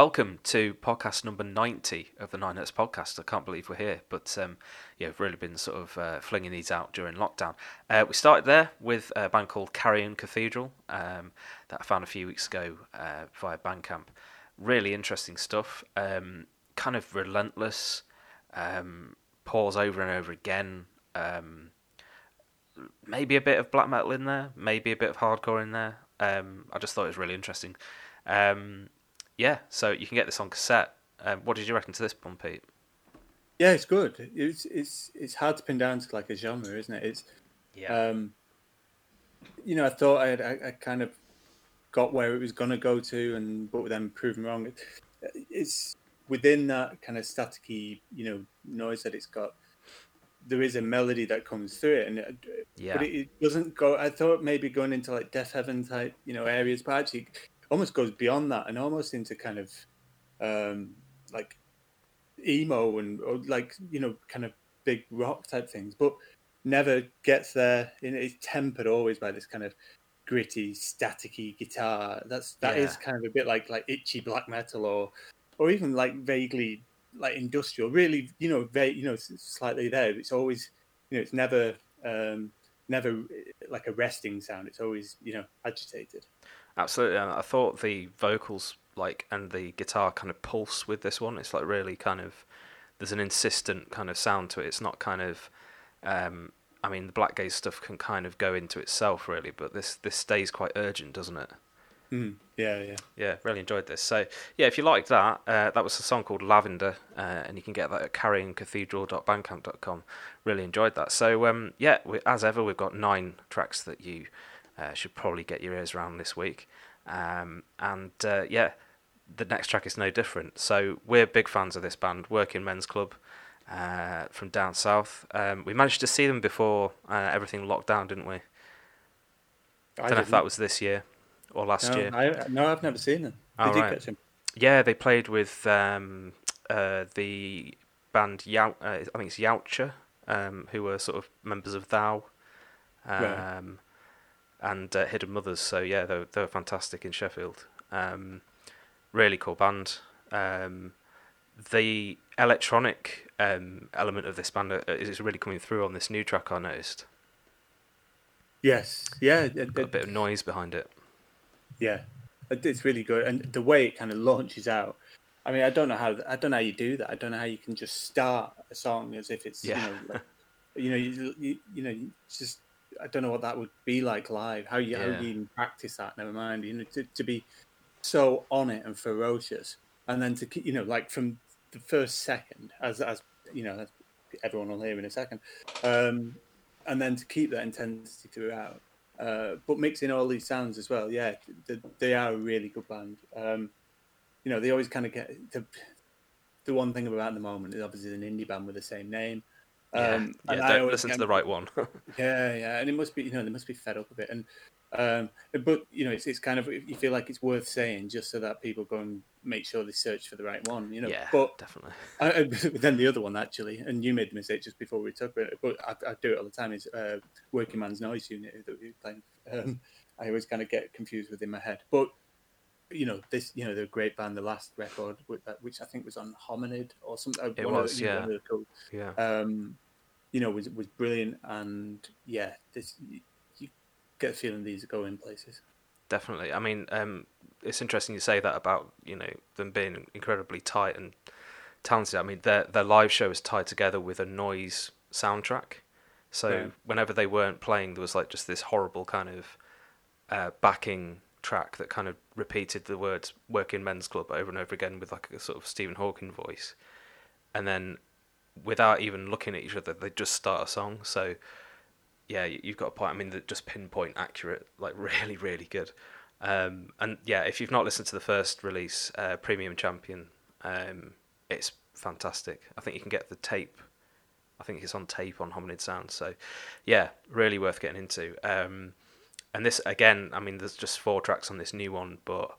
Welcome to podcast number 90 of the Ninehertz podcast. I can't believe we're here, but um, yeah, we've really been sort of uh, flinging these out during lockdown. Uh, we started there with a band called Carrion Cathedral um, that I found a few weeks ago uh, via Bandcamp. Really interesting stuff, um, kind of relentless, um, pause over and over again. Um, maybe a bit of black metal in there, maybe a bit of hardcore in there. Um, I just thought it was really interesting. Um, yeah, so you can get this on cassette. Um, what did you reckon to this one, Pete? Yeah, it's good. It's it's it's hard to pin down to like a genre, isn't it? It's yeah, um, you know, I thought I, I, I kind of got where it was going to go to, and but then proven wrong. It's within that kind of staticky, you know, noise that it's got. There is a melody that comes through it, and yeah, but it, it doesn't go. I thought maybe going into like Deafheaven type, you know, areas, but actually almost goes beyond that and almost into kind of um, like emo and or like you know kind of big rock type things, but never gets there. It's tempered always by this kind of gritty, staticky guitar. That's that Yeah. is kind of a bit like like itchy black metal or or even like vaguely like industrial. Really, you know, very you know slightly there. It's always you know it's never um, never eh, like a resting sound. It's always you know agitated. Absolutely. And I thought the vocals, like, and the guitar kind of pulse with this one. It's like really kind of there's an insistent kind of sound to it. It's not kind of, um, I mean, the Black Gaze stuff can kind of go into itself really, but this this stays quite urgent, doesn't it? Mm, yeah, yeah. Yeah, really enjoyed this. So, yeah, if you liked that, uh, that was a song called Lavender, uh, and you can get that at carrioncathedral.bandcamp.com. Really enjoyed that. So, um, yeah, we, as ever, we've got nine tracks that you uh, should probably get your ears around this week. Um, and uh, yeah, the next track is no different. So, we're big fans of this band, Working Men's Club. Uh, from down south, um, we managed to see them before uh, everything locked down, didn't we? I don't know if that was this year or last no, year. I, no, I've never seen them. Oh, did right. catch him. Yeah, they played with um, uh, the band Yau- uh, I think it's Yautja, um, who were sort of members of Thou, um, Right. And uh, Hidden Mothers. So yeah, they were, they were fantastic in Sheffield. Um, really cool band. Um, the electronic um, element of this band uh, is really coming through on this new track. I noticed Yes, yeah, it- got a bit of noise behind it. yeah. It's really good, and the way it kind of launches out. I mean, I don't know how I don't know how you do that. I don't know how you can just start a song as if it's Yeah. you know, like, you know, you, you, you know, you just I don't know what that would be like live. How you how you even practice that? Never mind. You know, to, to be so on it and ferocious, and then to keep you know, like from the first second, as as you know, as everyone will hear in a second, um, and then to keep that intensity throughout. Uh, but mixing all these sounds as well, yeah, they, they are a really good band. Um, you know, they always kind of get the the one thing about the moment is obviously an indie band with the same name. Um, yeah and I listen to the right one. yeah, yeah, and it must be you know they must be fed up a bit, and um, but you know it's it's kind of you feel like it's worth saying just so that people go and make sure they search for the right one, you know. yeah, But definitely. I, then the other one actually, and you made the mistake just before we talked about it, but I, I do it all the time. Is uh, Working Man's Noise Unit that we playing. Um, I always kind of get confused with in my head, but you know this, you know, they're great band. The last record, that, which I think was on Hominid or something. It one was, the- yeah. one of the cool- Yeah. um, you know, was was brilliant, and yeah, this you, get a feeling these go in places. Definitely. I mean, um, it's interesting you say that about you know them being incredibly tight and talented. I mean, their their live show is tied together with a noise soundtrack. So Right. whenever they weren't playing, there was like just this horrible kind of uh, backing track that kind of repeated the words "Working Men's Club" over and over again with like a sort of Stephen Hawking voice, and then without even looking at each other, they just start a song. So yeah, you- you've got a point. I mean, just pinpoint accurate, like really, really good. Um, and yeah, if you've not listened to the first release, uh, Premium Champion, um, it's fantastic. I think you can get the tape. I think it's on tape on Hominid Sound. So yeah, really worth getting into. Um, and this again, I mean, there's just four tracks on this new one, but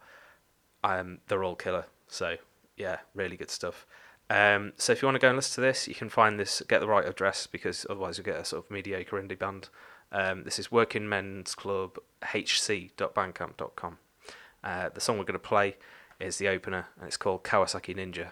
um, they're all killer. So yeah, really good stuff. Um, so if you want to go and listen to this, you can find this, get the right address because otherwise you'll get a sort of mediocre indie band. Um, this is Working Men's Club HC.bandcamp.com. Uh, the song we're going to play is the opener, and it's called Kawasaki Ninja.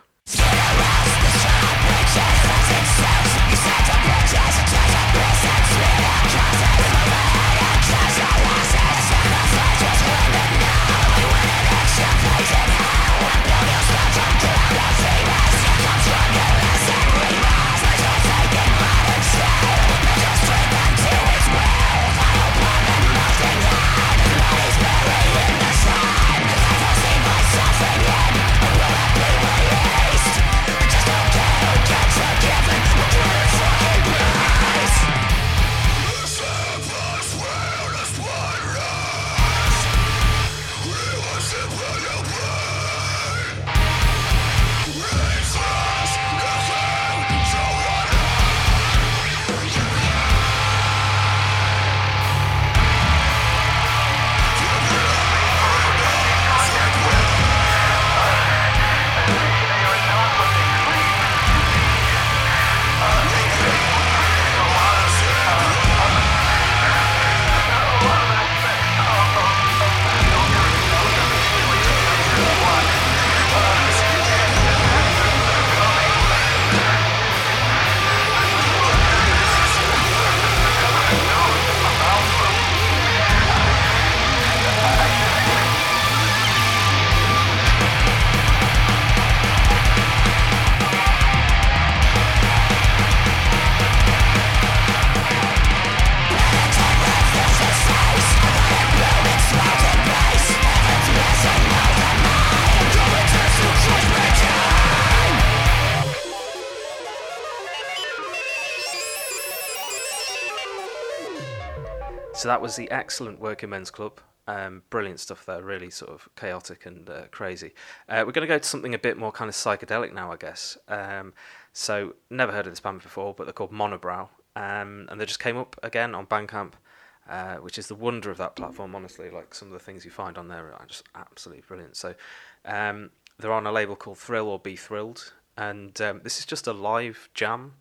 Try So that was the excellent Working Men's Club. Um, brilliant stuff there, really sort of chaotic and uh, crazy. Uh, we're going to go to something a bit more kind of psychedelic now, I guess. Um, so, never heard of this band before, but they're called Monobrow. Um, and they just came up again on Bandcamp, uh, which is the wonder of that platform, honestly. Like some of the things you find on there are just absolutely brilliant. So, um, they're on a label called Thrill or Be Thrilled. And um, this is just a live jam.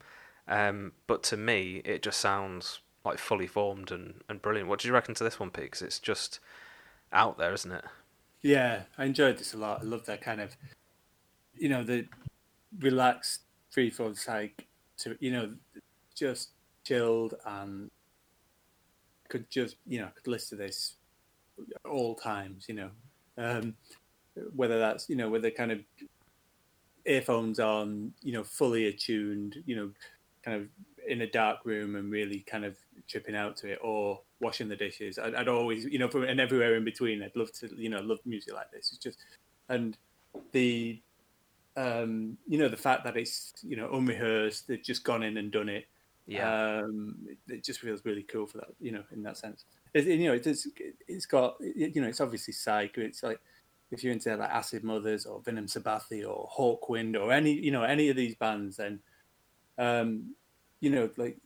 Um, but to me, it just sounds like fully formed and, and brilliant. What do you reckon to this one, Pete? Because it's just out there, isn't it? Yeah, I enjoyed this a lot. I love that kind of, you know, the relaxed free flow psych to you know, just chilled and could just you know could listen to this all times. You know, um, whether that's you know whether kind of earphones on, you know, fully attuned, you know, kind of in a dark room and really kind of tripping out to it or washing the dishes. I'd, I'd always, you know, and everywhere in between, I'd love to, you know, love music like this. It's just, and the, um, you know, the fact that it's, you know, unrehearsed, they've just gone in and done it. Yeah. Um, it, it just feels really cool for that, you know, in that sense. It, you know, it's, it's got, you know, it's obviously psych. It's like, if you're into like Acid Mothers or Vinum Sabbathi or Hawkwind or any, you know, any of these bands, then, um, you know, like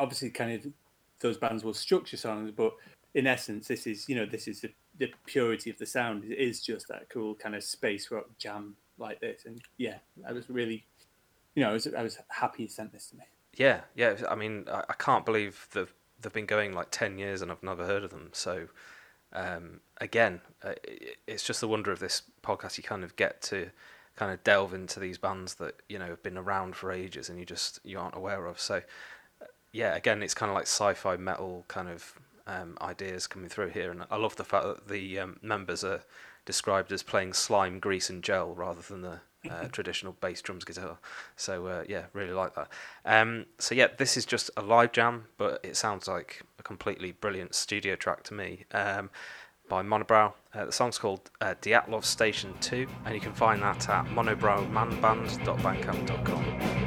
obviously kind of those bands will structure songs, but in essence, this is you know this is the, the purity of the sound. It is just that cool kind of space rock jam like this, and yeah, I was really, you know, I was I was happy you sent this to me. Yeah, yeah. I mean, I, I can't believe they've they've been going like ten years and I've never heard of them. So um, again, uh, it, it's just the wonder of this podcast. You kind of get to kind of delve into these bands that you know have been around for ages and you just you aren't aware of. So yeah, again, it's kind of like sci-fi metal kind of um, ideas coming through here, and I love the fact that the um, members are described as playing slime, grease, and gel rather than the uh, traditional bass, drums, guitar. So uh, yeah, really like that. Um, so yeah, this is just a live jam, but it sounds like a completely brilliant studio track to me. Um, by Monobrow. Uh, the song's called uh, Dyatlov Station 2, and you can find that at monobrowmanband.bandcamp.com.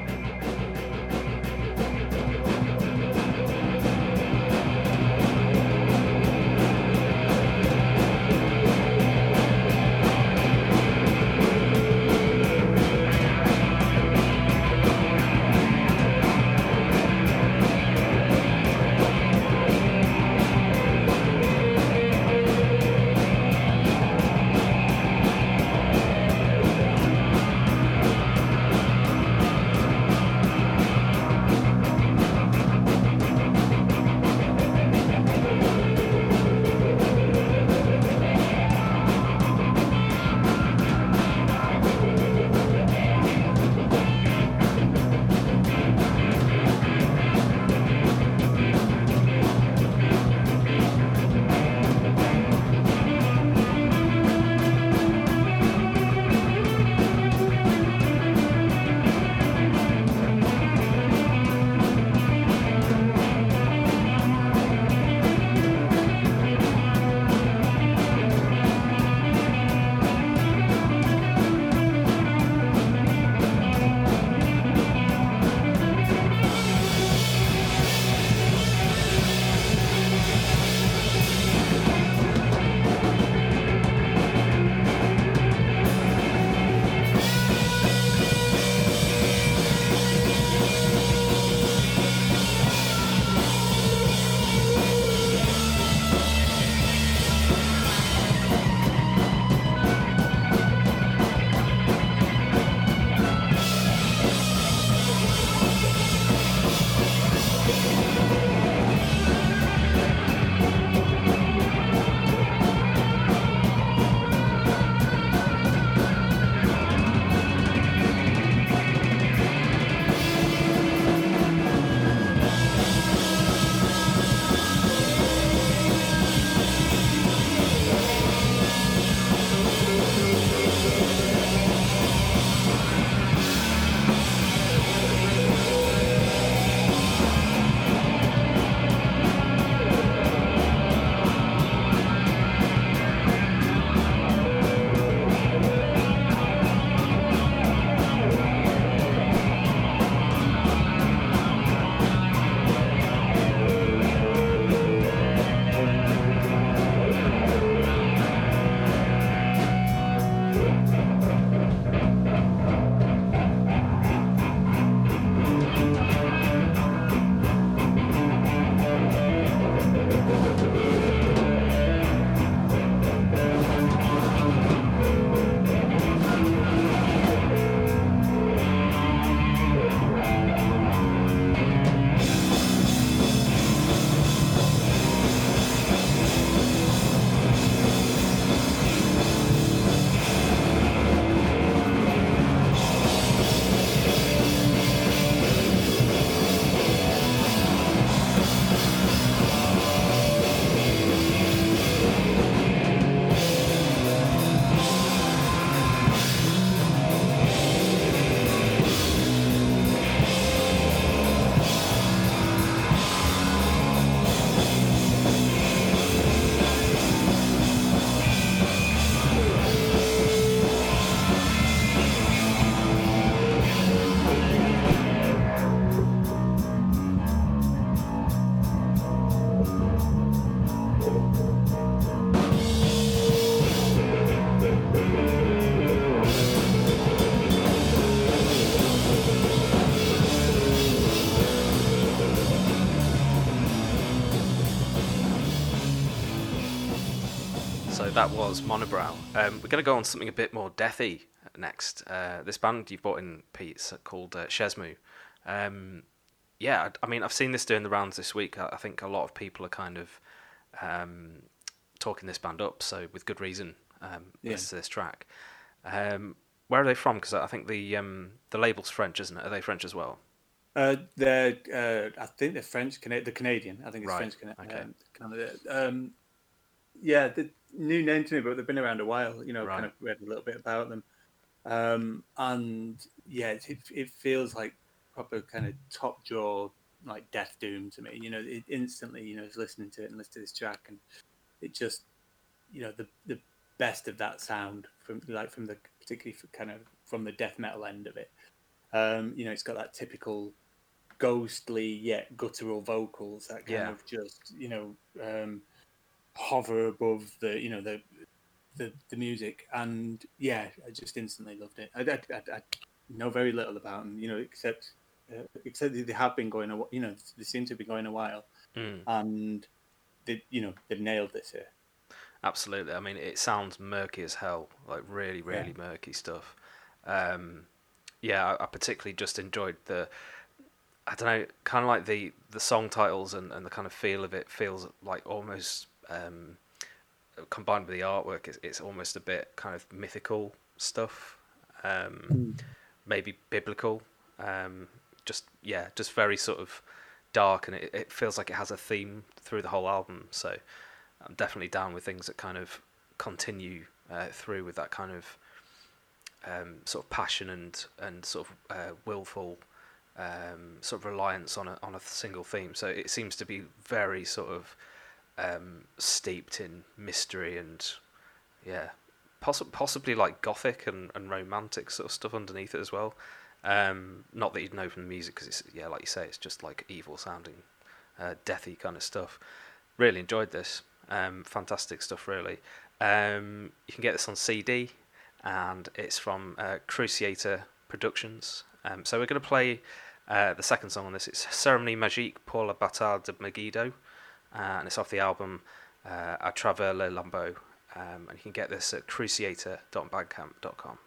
that was Monobrow. Um, we're going to go on something a bit more deathy next. Uh, this band you've brought in, Pete, called uh, Shezmu. Um, yeah, I, I mean, I've seen this doing the rounds this week. I, I think a lot of people are kind of um, talking this band up, so with good reason. Um, Yeah. This this track. Um, where are they from? Because I think the um, the label's French, isn't it? Are they French as well? Uh, they're, uh, I think they're French, Cana- the Canadian. I think it's Right, French, Cana- okay. Canada. Um, yeah, the new name to me, but they've been around a while. You know, kind of read a little bit about them, um, and yeah, it, it, it feels like proper kind of top draw, like Death Doom to me. You know, it instantly, you know, just listening to it and listening to this track, and it just, you know, the the best of that sound from like from the particularly for kind of from the death metal end of it. Um, you know, it's got that typical ghostly yet guttural vocals that kind Yeah. of just you know um, hover above the you know the, the the music and yeah I just instantly loved it I, I, I, I know very little about them you know except uh, except that they have been going a you know they seem to be going a while Mm. and they you know they've nailed this here Absolutely. I mean, it sounds murky as hell, like really, really murky stuff. Um, yeah, I, I particularly just enjoyed the, I don't know, kind of like the the song titles and, and the kind of feel of it feels like almost um, combined with the artwork. It's, it's almost a bit kind of mythical stuff, um, maybe biblical. Um, just yeah, just very sort of dark, and it, it feels like it has a theme through the whole album. So. I'm definitely down with things that kind of continue uh, through with that kind of um, sort of passion and and sort of uh, willful um, sort of reliance on a on a single theme. So it seems to be very sort of um, steeped in mystery and yeah, possi- possibly like gothic and, and romantic sort of stuff underneath it as well. Um, not that you'd know from the music because it's yeah, like you say, it's just like evil sounding, uh, deathy kind of stuff. Really enjoyed this. Um, fantastic stuff, really. Um, you can get this on CD, and it's from uh, Cruciator Productions. Um, so we're going to play uh, the second song on this. It's Ceremony Magique pour la de Megiddo, uh, and it's off the album uh, A Travers le Lambeau. Um, and you can get this at cruciator.bandcamp.com.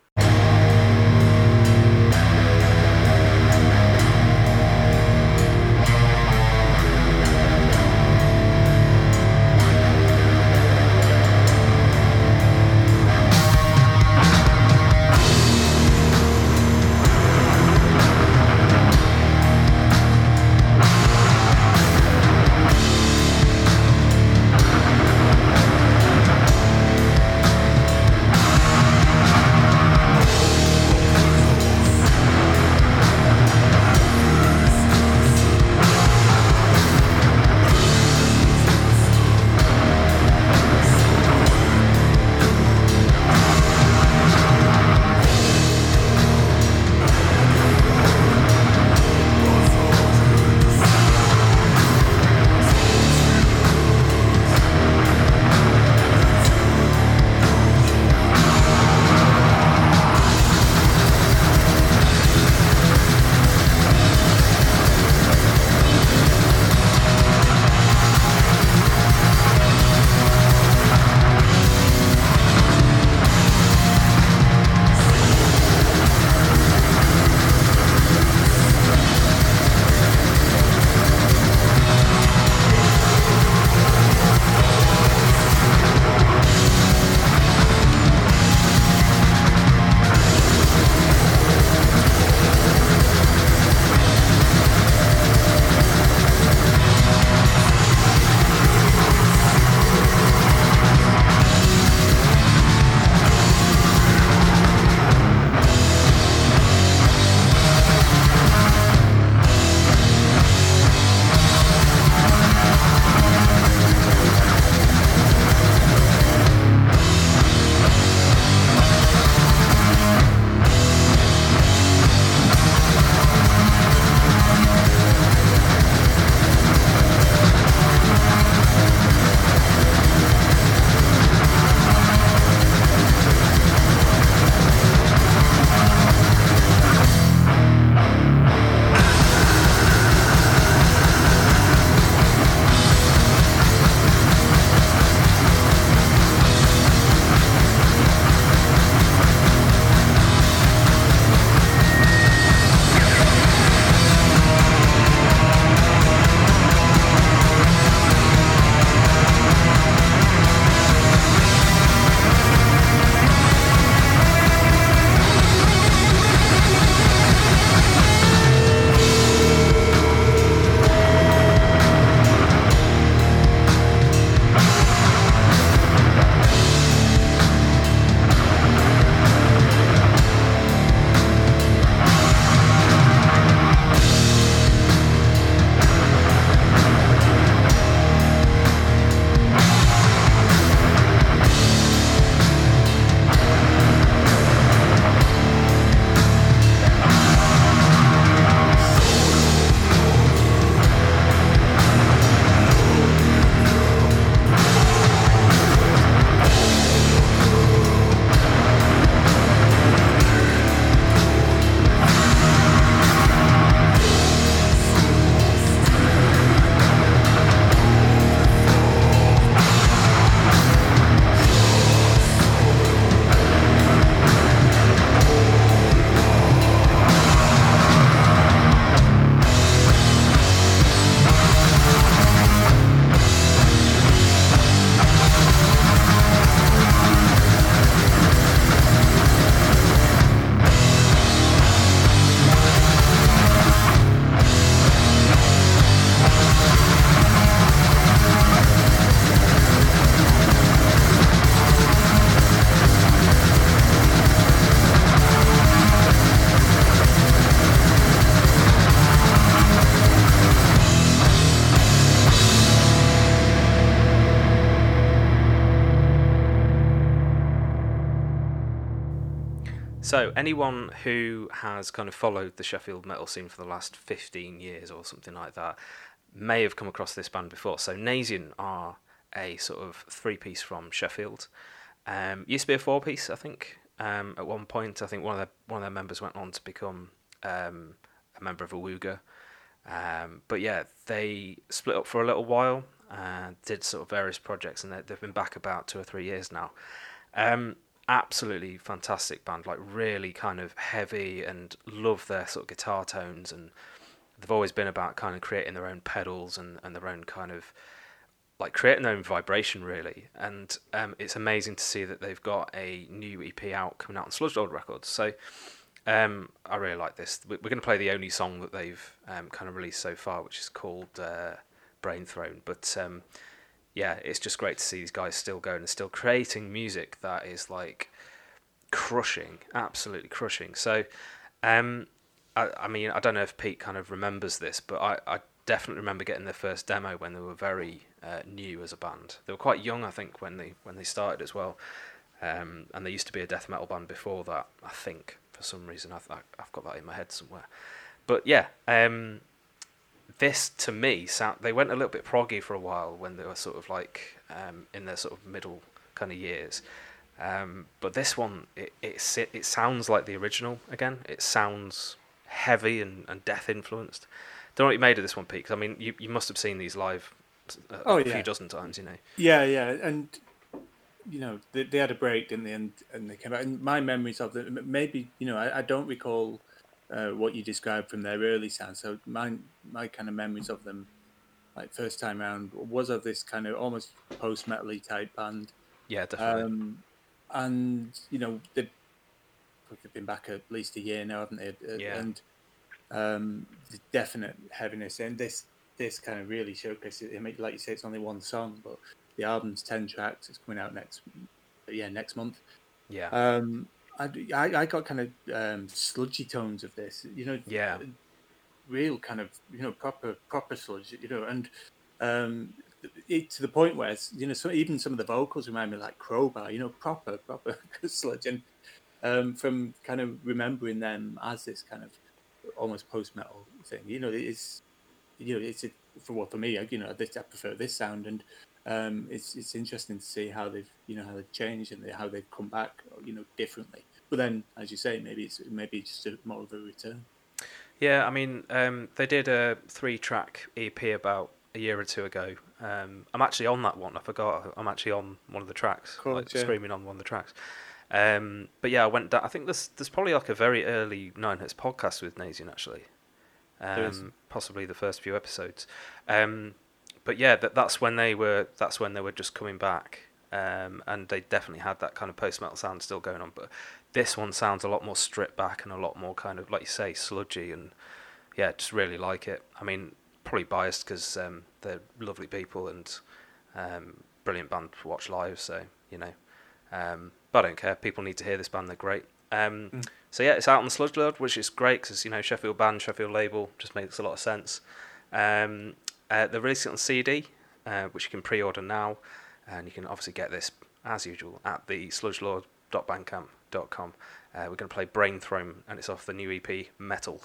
So, anyone who has kind of followed the Sheffield metal scene for the last 15 years or something like that may have come across this band before. So, Naisian are a sort of three piece from Sheffield. Um, used to be a four piece, I think. Um, at one point, I think one of their one of their members went on to become um, a member of Awuga. Um, but yeah, they split up for a little while, uh, did sort of various projects, and they've been back about two or three years now. Um, absolutely fantastic band, like really kind of heavy, and love their sort of guitar tones, and they've always been about kind of creating their own pedals and, and their own kind of like creating their own vibration really. And um, it's amazing to see that they've got a new ep out coming out on Sludgelord records. So um, i really like this. We're going to play the only song that they've um, kind of released so far which is called uh, brain throne. But um, yeah it's just great to see these guys still going and still creating music that is like crushing absolutely crushing so um, I, I mean i don't know if pete kind of remembers this but i, I definitely remember getting their first demo when they were very uh, new as a band. They were quite young, I think, when they when they started as well. Um, and they used to be a death metal band before that. I think for some reason I've I've got that in my head somewhere. But yeah, um, this to me sound. They went a little bit proggy for a while when they were sort of like um, in their sort of middle kind of years. Um, but this one, it, it it sounds like the original again. It sounds heavy and, and death influenced. Don't know what you made of this one, Pete. Cause, I mean, you, you must have seen these live a, oh, a yeah. few dozen times, you know. Yeah, yeah, and you know they, they had a break, didn't they? And and they came back. And my memories of them, maybe you know, I, I don't recall uh, what you described from their early sound. So my my kind of memories of them, like first time around, was of this kind of almost post metally type band. Yeah, definitely. Um, and you know they've, they've been back at least a year now, haven't they? Uh, yeah. And um, the definite heaviness, and this this kind of really showcases it. Like you say, it's only one song, but the album's ten tracks. It's coming out next, yeah, next month. Yeah. Um, I, I, I got kind of um, sludgy tones of this, you know. Yeah. Real kind of, you know, proper proper sludge, you know, and um, it, to the point where you know, so even some of the vocals remind me like Crowbar, you know, proper proper sludge, and um, from kind of remembering them as this kind of almost post metal thing, you know, it's you know, it's a, for what for me, you know, this, I prefer this sound, and um, it's it's interesting to see how they've you know how they've changed and they, how they've come back, you know, differently. But then, as you say, maybe it's maybe just a, more of a return. Yeah, I mean, um, they did a three-track EP about a year or two ago. Um, I'm actually on that one. I forgot. I'm actually on one of the tracks, cool, like yeah. screaming on one of the tracks. Um, but yeah, I went. Down, I think there's there's probably like a very early Ninehertz podcast with Naisian actually um, possibly the first few episodes. But yeah, that, that's when they were. That's when they were just coming back, um, and they definitely had that kind of post metal sound still going on. But this one sounds a lot more stripped back and a lot more kind of like you say, sludgy, and yeah, just really like it. I mean, probably biased because um, they're lovely people and um, brilliant band to watch live. So you know, um, but I don't care. People need to hear this band. They're great. Um, mm. So yeah, it's out on the Sludge Lord, which is great because you know Sheffield band, Sheffield label, just makes a lot of sense. Um, uh, they're releasing it on CD, uh, which you can pre-order now, and you can obviously get this as usual at the sludgelord.bandcamp.com. Uh, we're going to play Brain Throne, and it's off the new EP Metal.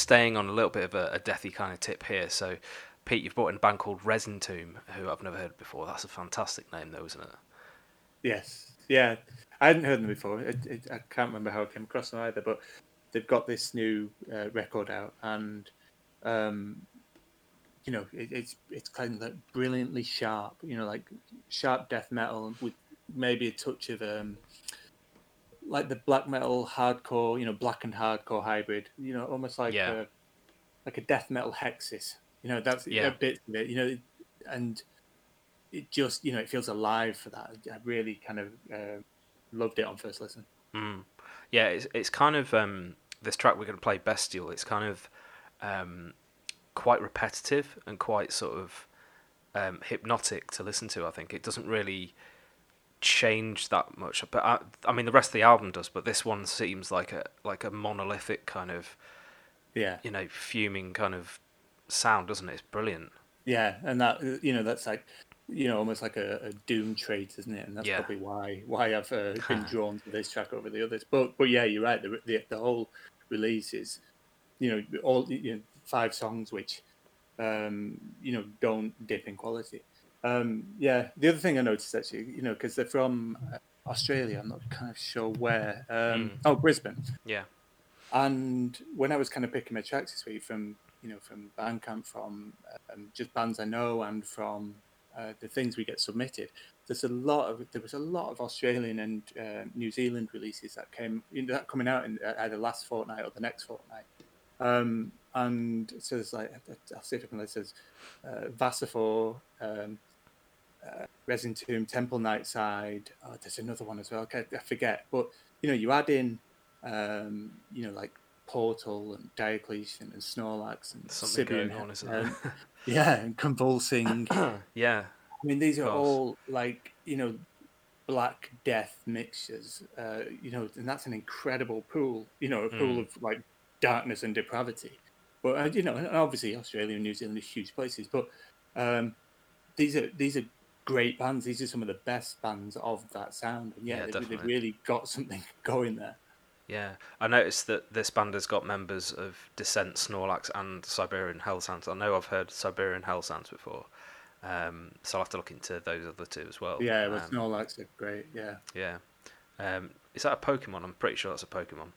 Staying on a little bit of a, a deathy kind of tip here. So, Pete, you've brought in a band called Resin Tomb, who I've never heard before. That's a fantastic name, though, isn't it? Yes, yeah. I hadn't heard them before. It, it, I can't remember how I came across them either, but they've got this new uh, record out, and um, you know, it, it's it's kind of like brilliantly sharp. You know, like sharp death metal with maybe a touch of um, like the black metal hardcore. You know, black and hardcore hybrid. You know, almost like Yeah. a, like a death metal hexis. You know, that's Yeah. a bit of it. You know, and it just you know it feels alive for that. I really kind of uh, loved it on first listen. Mm. Yeah, it's it's kind of um, this track we're going to play, Bestial. It's kind of um, quite repetitive and quite sort of um, hypnotic to listen to. I think it doesn't really change that much, but I, I mean the rest of the album does. But this one seems like a like a monolithic kind of Yeah, you know fuming kind of sound, doesn't it? It's brilliant. yeah, and that you know that's like you know almost like a, a doom trait, isn't it? And that's Yeah. probably why why I've uh, been drawn to this track over the others. But but yeah, you're right. The the, the whole release is you know all you know, five songs which um, you know don't dip in quality. Um, yeah, the other thing I noticed actually, you know, because they're from uh, Australia, I'm not kind of sure where. Um, Oh, Brisbane. Yeah, And when I was kind of picking my tracks this week from you know from Bandcamp, from um, just bands I know, and from uh, the things we get submitted, there's a lot of there was a lot of Australian and uh, New Zealand releases that came you know, that coming out in uh, either last fortnight or the next fortnight. Um, and so there's like I'll see if I can list there's uh, Vassafor, um, uh, Resin Tomb, Temple Nightside. Oh, there's another one as well. I forget. But you know, you add in, um, you know, like Portal and Diocletian and Snorlax and Something Sibian, going on, isn't um, there? yeah, and Convulsing. Yeah, I mean, these are all like you know, black death mixtures. Uh, you know, and that's an incredible pool. You know, a pool Mm. of like darkness and depravity. But uh, you know, and obviously Australia and New Zealand are huge places. But um, these are these are great bands. These are some of the best bands of that sound. And yeah, Yeah, they, they've really got something going there. Yeah, I noticed that this band has got members of Descent, Snorlax, and Siberian Hell Sounds. I know I've heard Siberian Hell Sounds before, um, so I'll have to look into those other two as well. Yeah, well, um, Snorlax are great. Yeah. yeah. Um, is that a Pokemon? I'm pretty sure that's a Pokemon.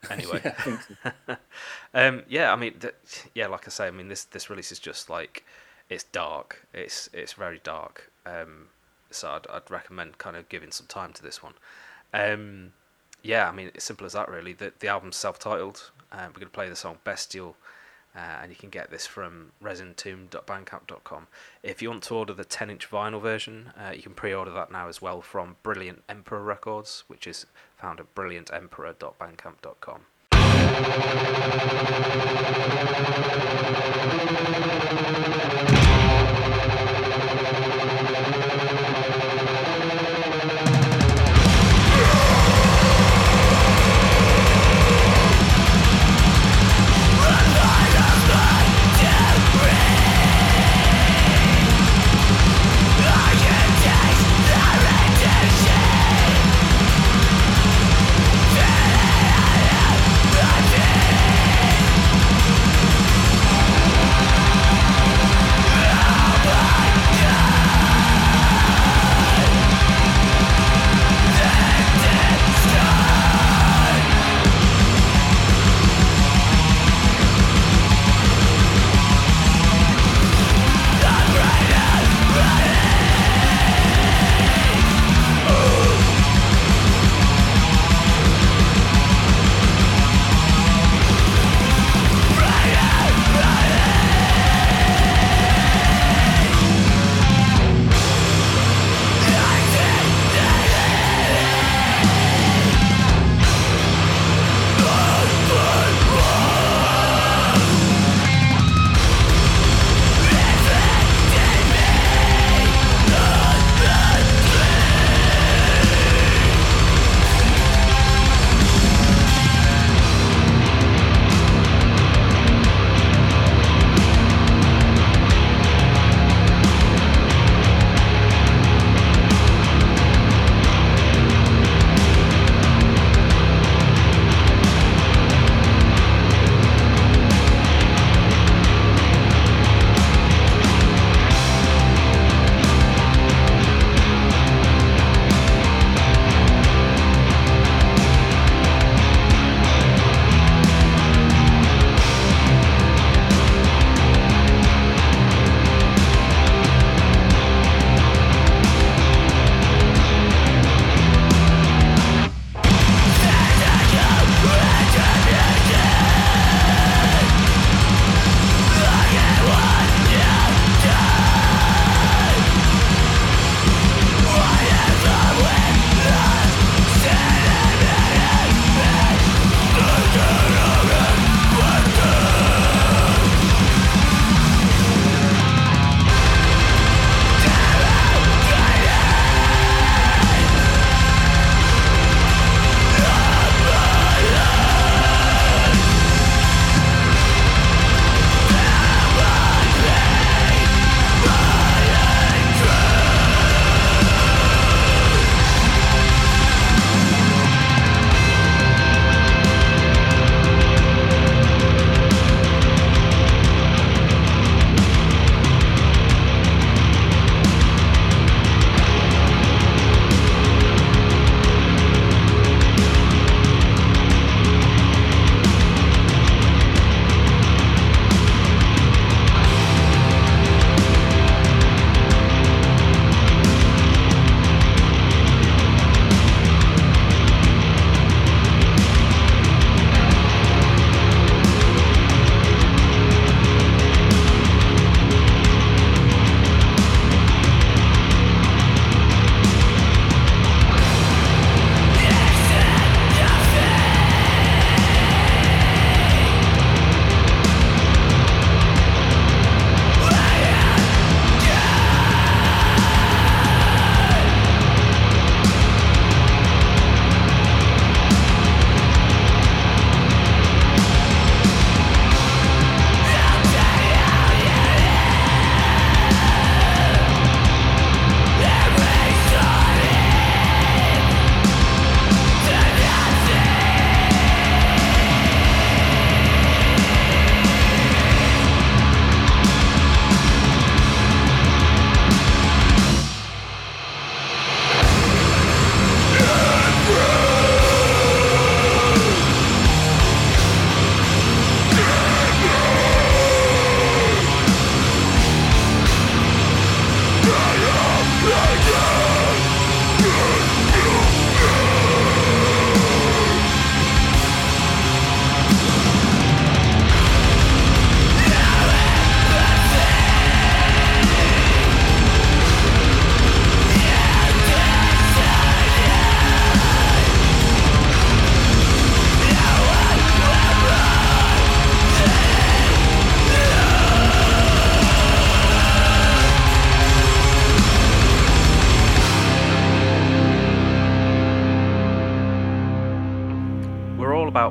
Anyway, Yeah, I so. um, yeah, I mean, th- yeah, like I say, I mean, this this release is just like it's dark. It's it's very dark. Um, so I'd, I'd recommend kind of giving some time to this one. Um, yeah, I mean, it's simple as that, really. The the album's self-titled. Uh, we're going to play the song Bestial, uh, and you can get this from resintomb.bandcamp.com. If you want to order the 10-inch vinyl version, uh, you can pre-order that now as well from Brilliant Emperor Records, which is found at brilliantemperor.bandcamp.com.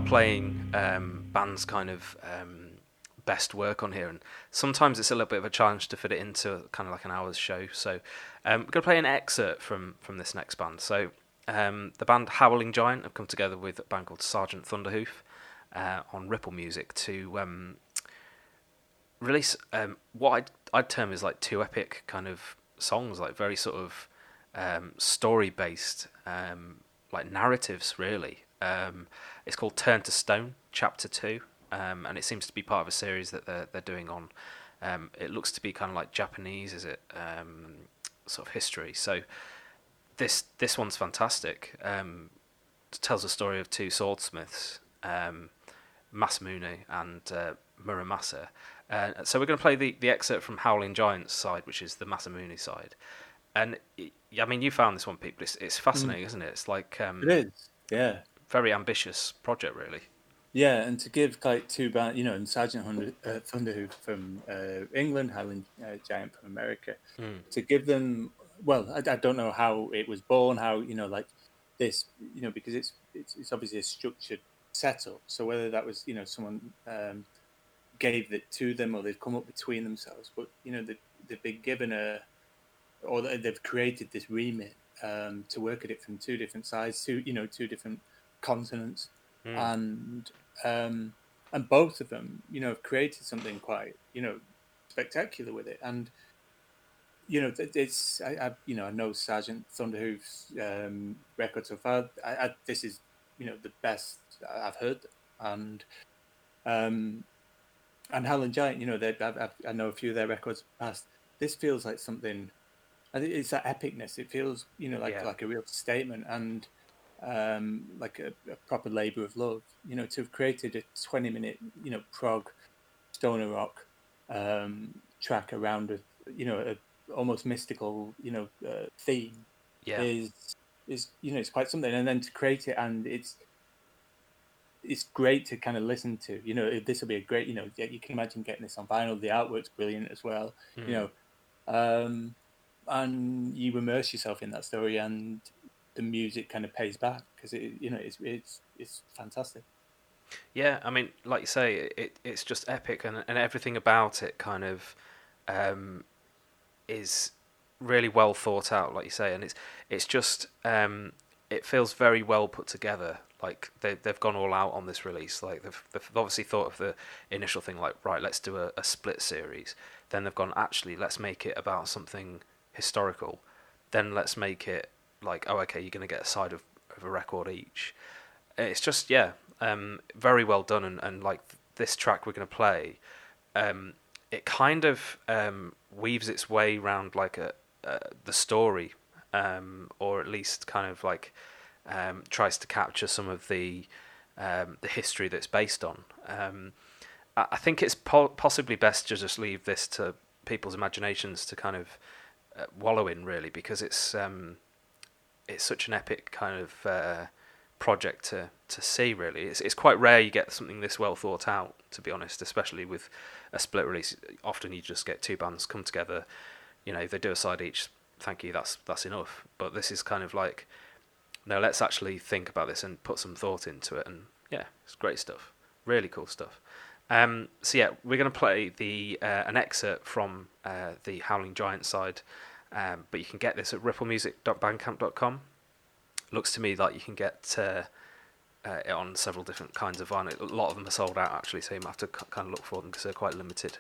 playing um, bands kind of um, best work on here, and sometimes it's a little bit of a challenge to fit it into kind of like an hour's show. So um, we're going to play an excerpt from from this next band. So um, the band Howling Giant have come together with a band called Sergeant Thunderhoof uh, on Ripple Music to um, release um, what I'd, I'd term as like two epic kind of songs, like very sort of story based, like narratives, really. Um, it's called Turn to Stone, Chapter Two, um, and it seems to be part of a series that they're they're doing on. Um, it looks to be kind of like Japanese, is it? Um, sort of history. So this this one's fantastic. Um, it tells the story of two swordsmiths, um, Masamune and uh, Muramasa. Uh, so we're going to play the, the excerpt from Howling Giant's side, which is the Masamune side. And it, I mean, you found this one, people. It's, it's fascinating, mm. isn't it? It's like um, it is, yeah. Very ambitious project, really. Yeah, and to give like two bands, you know, and Sergeant Thunder, uh, Thunderhoof from uh, England, Howling uh, Giant from America, mm. to give them. Well, I, I, don't know how it was born, how you know, like this, you know, because it's it's, it's obviously a structured setup. So whether that was you know someone um, gave it to them or they've come up between themselves, but you know they, they've been given a or they've created this remit um, to work at it from two different sides, two you know two different continents, mm. and um, and both of them you know have created something quite you know spectacular with it and you know, it's I, I, you know I know Sergeant Thunderhoof's um, record so far. I, I, this is you know the best I've heard, and um, and Howling Giant, you know, they I've, i know a few of their records past. This feels like something. It's that epicness. It feels you know like yeah. like a real statement and um, like a, a, proper labor of love. You know, to have created a twenty minute you know prog stoner rock um, track around a you know a almost mystical you know uh, theme yeah. is is you know it's quite something and then to create it and it's it's great to kind of listen to. You know, this will be a great. You know, you can imagine getting this on vinyl. The artwork's brilliant as well. Mm. You know, um, and you immerse yourself in that story, and the music kind of pays back because it, you know, it's it's it's fantastic. Yeah, I mean, like you say, it it's just epic, and and everything about it kind of um, is really well thought out, like you say, and it's it's just um, it feels very well put together like they they've gone all out on this release. Like they've, they've obviously thought of the initial thing, like right, let's do a, a split series. Then they've gone actually, let's make it about something historical. Then let's make it like oh okay, you're gonna get a side of, of a record each. It's just yeah, um, very well done and, and like this track we're gonna play. Um, it kind of um, weaves its way around like a, the story, um, or at least kind of like um, tries to capture some of the um, the history that's based on. I, I, think it's po- possibly best to just leave this to people's imaginations to kind of uh, wallow in, really, because it's um, it's such an epic kind of uh, project to to see. Really, it's it's quite rare you get something this well thought out. To be honest, especially with a split release, often you just get two bands come together. You know, they do a side each. Thank you. That's that's enough. But this is kind of like no, let's actually think about this and put some thought into it. And yeah, it's great stuff. Really cool stuff. Um, so yeah, we're going to play the uh, an excerpt from uh, the Howling Giant side, um, but you can get this at ripplemusic.bandcamp.com. Looks to me like you can get uh, uh, it on several different kinds of vinyl. A lot of them are sold out actually, so you might have to kind of look for them because they're quite limited.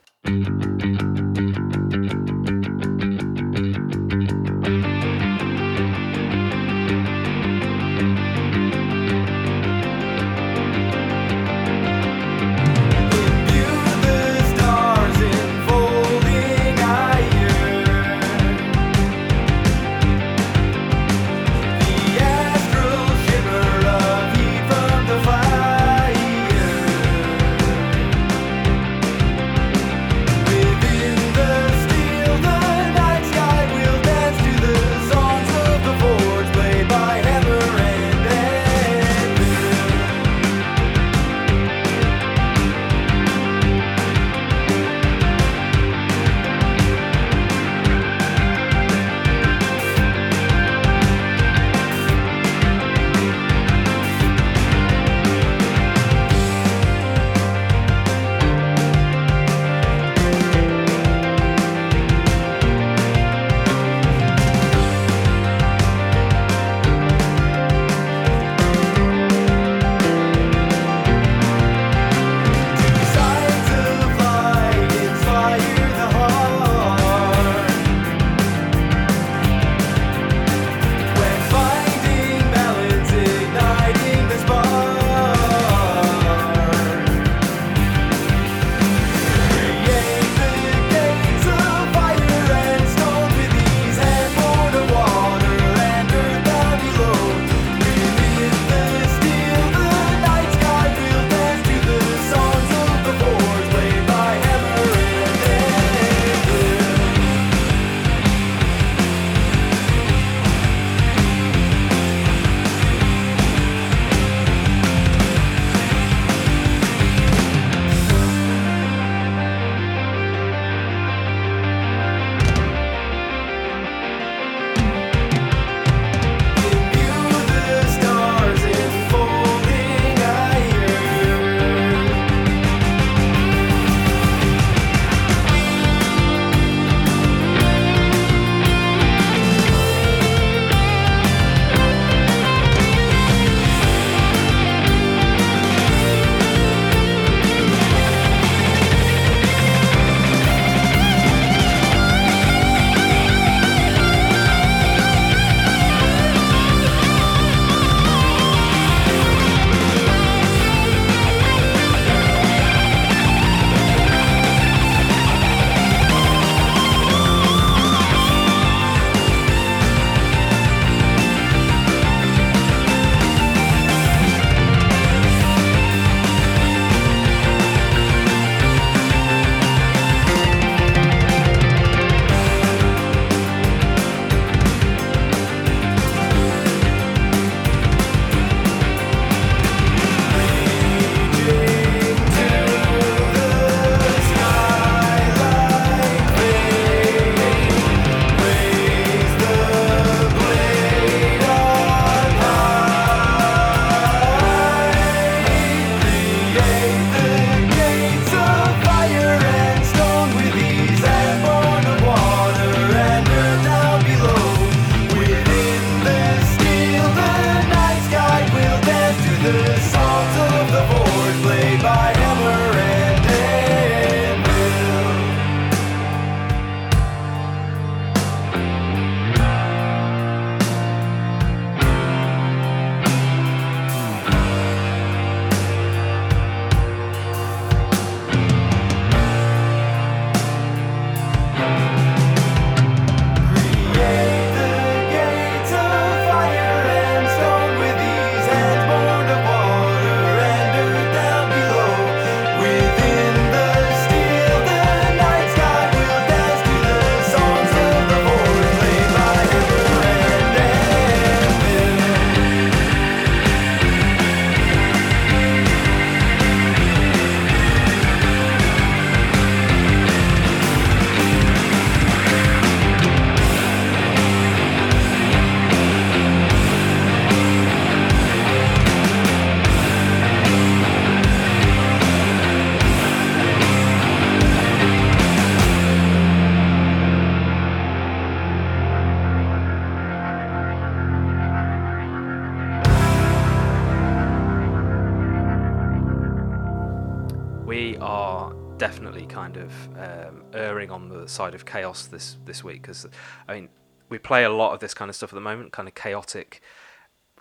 This week because I mean we play a lot of this kind of stuff at the moment, kind of chaotic,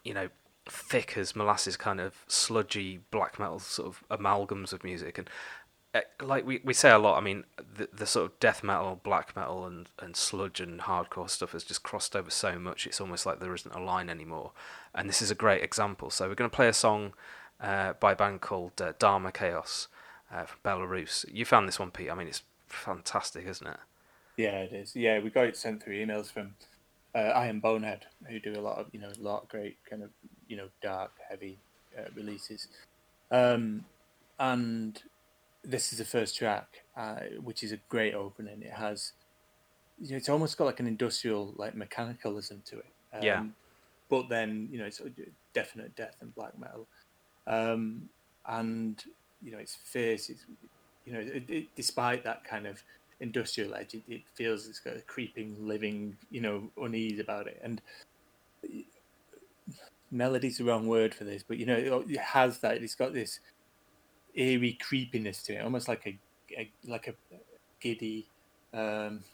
you know, thick as molasses, kind of sludgy black metal sort of amalgams of music, and uh, like we, we say a lot. I mean, the, the sort of death metal, black metal, and and sludge and hardcore stuff has just crossed over so much. It's almost like there isn't a line anymore, and this is a great example. So we're going to play a song uh, by a band called uh, Dkharmakhaoz uh, from Belarus. You found this one, Pete. I mean, it's fantastic, isn't it? Yeah, it is. Yeah, we got it sent through emails from uh, Iron Bonehead, who do a lot of you know a lot of great kind of you know dark, heavy uh, releases. Um, and this is the first track, uh, which is a great opening. It has, you know, it's almost got like an industrial, like mechanicalism to it. Um, yeah. But then you know it's definite death and black metal, um, and you know its fierce. It's you know it, it, despite that kind of industrial edge, it, it feels it's got a creeping, living, you know, unease about it. And melody's the wrong word for this, but you know, it has that. It's got this eerie creepiness to it, almost like a, a like a giddy, um,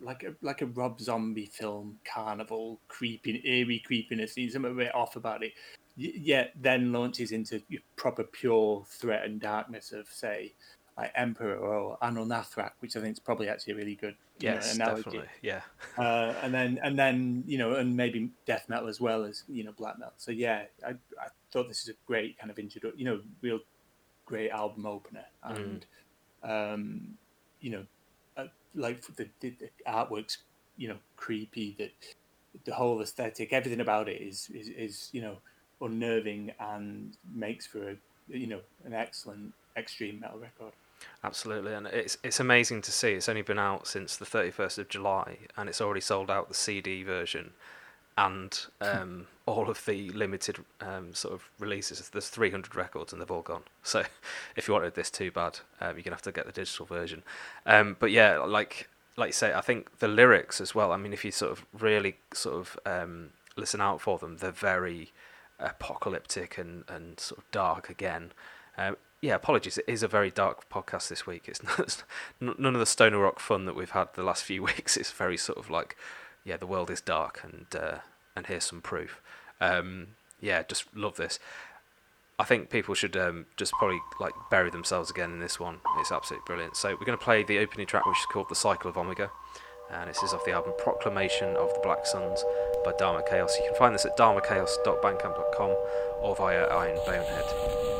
like a like a Rob Zombie film, carnival creeping, eerie creepiness. There's something a bit off about it. Yet then launches into proper pure threat and darkness of say like Emperor or Ra, which I think is probably actually a really good yes, know, analogy. definitely, yeah. uh, and then and then you know, and maybe death metal as well as you know black metal. So yeah, I, I thought this is a great kind of introduction. You know, real great album opener, mm. and mm. um, you know, uh, like the, the, the artwork's you know creepy. That the whole aesthetic, everything about it is is, is you know unnerving and makes for a you know an excellent extreme metal record. Absolutely, and it's it's amazing to see. It's only been out since the thirty first of July, and it's already sold out the CD version, and um, all of the limited um, sort of releases. There's three hundred records, and they've all gone. So, if you wanted this too bad, um, you're gonna have to get the digital version. Um, but yeah, like like you say, I think the lyrics as well. I mean, if you sort of really sort of um, listen out for them, they're very apocalyptic and and sort of dark again. Um, yeah, apologies. It is a very dark podcast this week. It's, not, it's none of the stoner rock fun that we've had the last few weeks. It's very sort of like, yeah, the world is dark, and uh, and here's some proof. Um, yeah, just love this. I think people should um, just probably like bury themselves again in this one. It's absolutely brilliant. So we're going to play the opening track, which is called "The Cycle ov Omega," and this is off the album "Proclamation of the Black Suns" by Dkharmakhaoz. You can find this at dkharmakhaoz.bandcamp.com or via Iron Bonehead.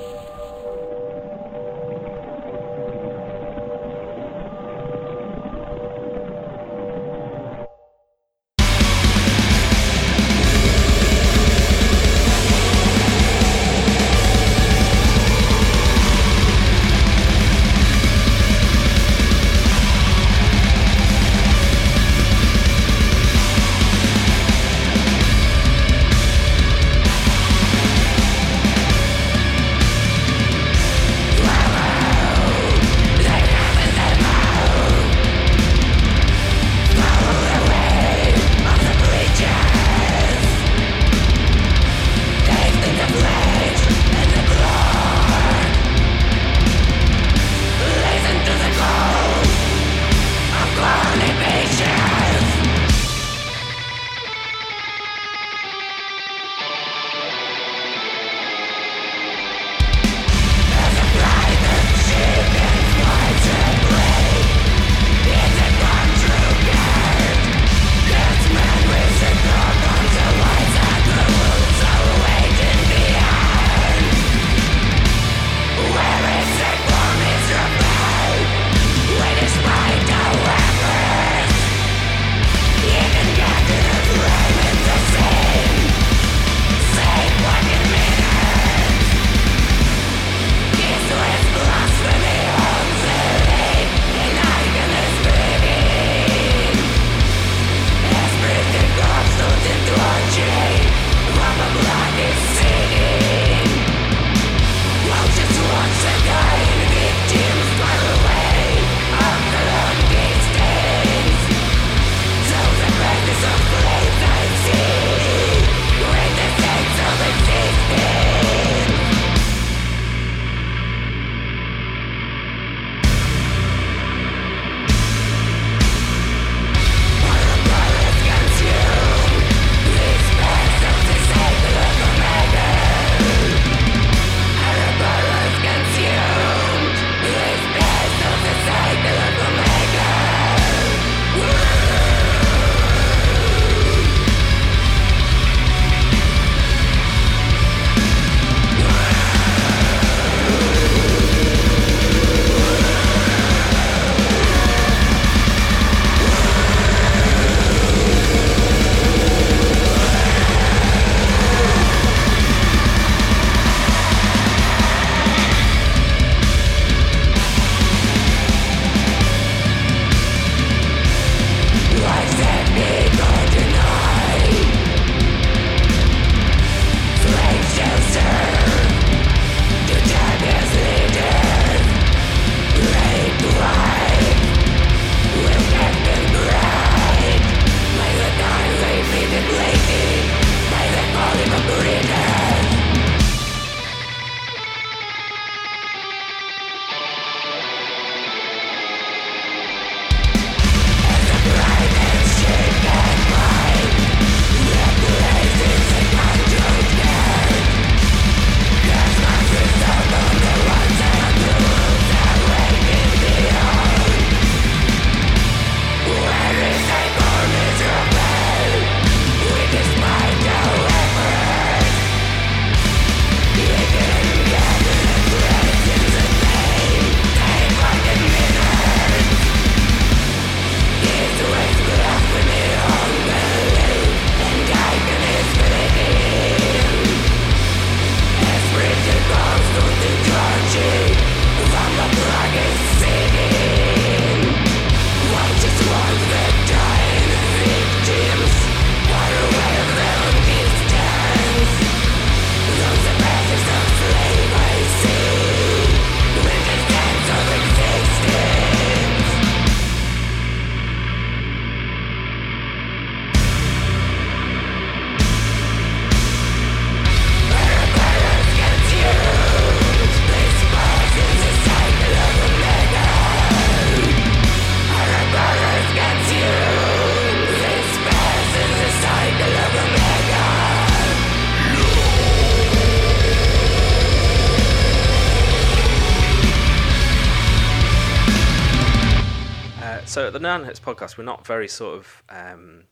Hits podcast, we're not very sort of um,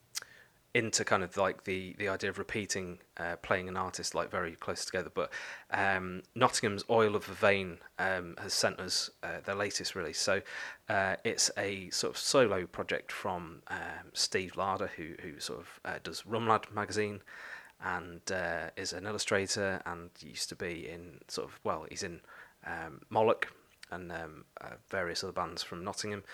into kind of like the the idea of repeating uh, playing an artist like very close together. But um, Nottingham's Oil of Vervain um, has sent us uh, their latest release. So uh, it's a sort of solo project from um, Steve Larder, who who sort of uh, does Rum Lad magazine and uh, is an illustrator and used to be in sort of well he's in um, Moloch and um, uh, various other bands from Nottingham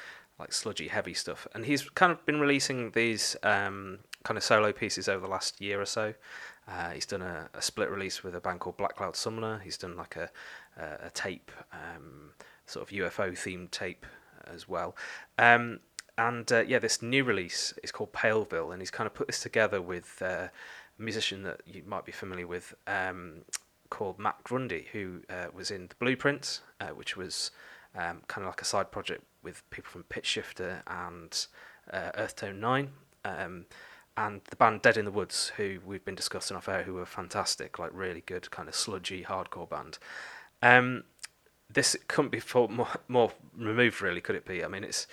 like sludgy heavy stuff. And he's kind of been releasing these um, kind of solo pieces over the last year or so. Uh, he's done a, a, split release with a band called Black Cloud Summoner. He's done like a, a, a tape um, sort of UFO themed tape as well. Um, and uh, yeah this new release is called Paleville and he's kind of put this together with uh, musician that you might be familiar with um, called Matt Grundy, who uh, was in the Blueprints, uh, which was um, kind of like a side project with people from Pitchshifter and uh, Earthtone 9. Um, and the band Dead in the Woods, who we've been discussing off air, who were fantastic, like really good, kind of sludgy hardcore band. Um, this couldn't be more, more removed, really, could it be? I mean, it's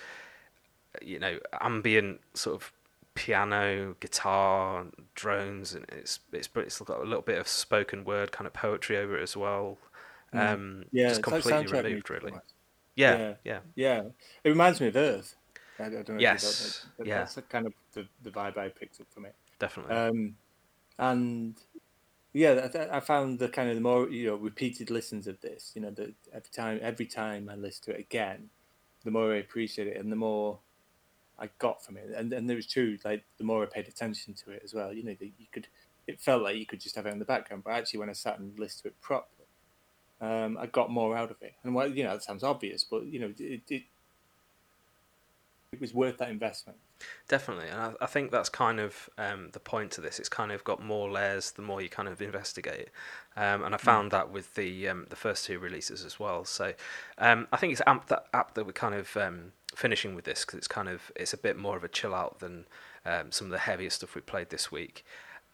you know ambient sort of piano, guitar, drones, and it's it's it's got a little bit of spoken word kind of poetry over it as well. Mm. Um, yeah, just completely removed, really. Yeah, yeah, yeah, yeah, It reminds me of Earth. I don't know. Yes, that, yeah. That's kind of the, the vibe I picked up from it. Definitely. Um, and yeah, I found the kind of the more you know repeated listens of this, you know, the every time every time I listen to it again, the more I appreciate it, and the more I got from it, and and it was true. Like the more I paid attention to it as well, you know, the, you could. It felt like you could just have it in the background, but actually, when I sat and listened to it properly, um, I got more out of it. And well, you know, that sounds obvious, but you know, it it, it was worth that investment. Definitely, and I, I think that's kind of um, the point to this. It's kind of got more layers the more you kind of investigate, um, and I found mm. that with the um, the first two releases as well. So um, I think it's apt that apt that we're kind of um, finishing with this because it's kind of it's a bit more of a chill out than um, some of the heavier stuff we played this week.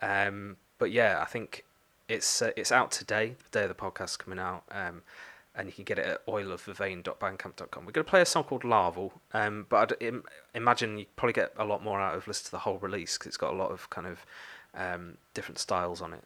Um, but yeah, I think it's uh, it's out today, the day of the podcast coming out, um, and you can get it at oilofvervain.bandcamp.com. We're going to play a song called Larval, um, but I'd Im- imagine you probably get a lot more out of listening to the whole release because it's got a lot of kind of um, different styles on it.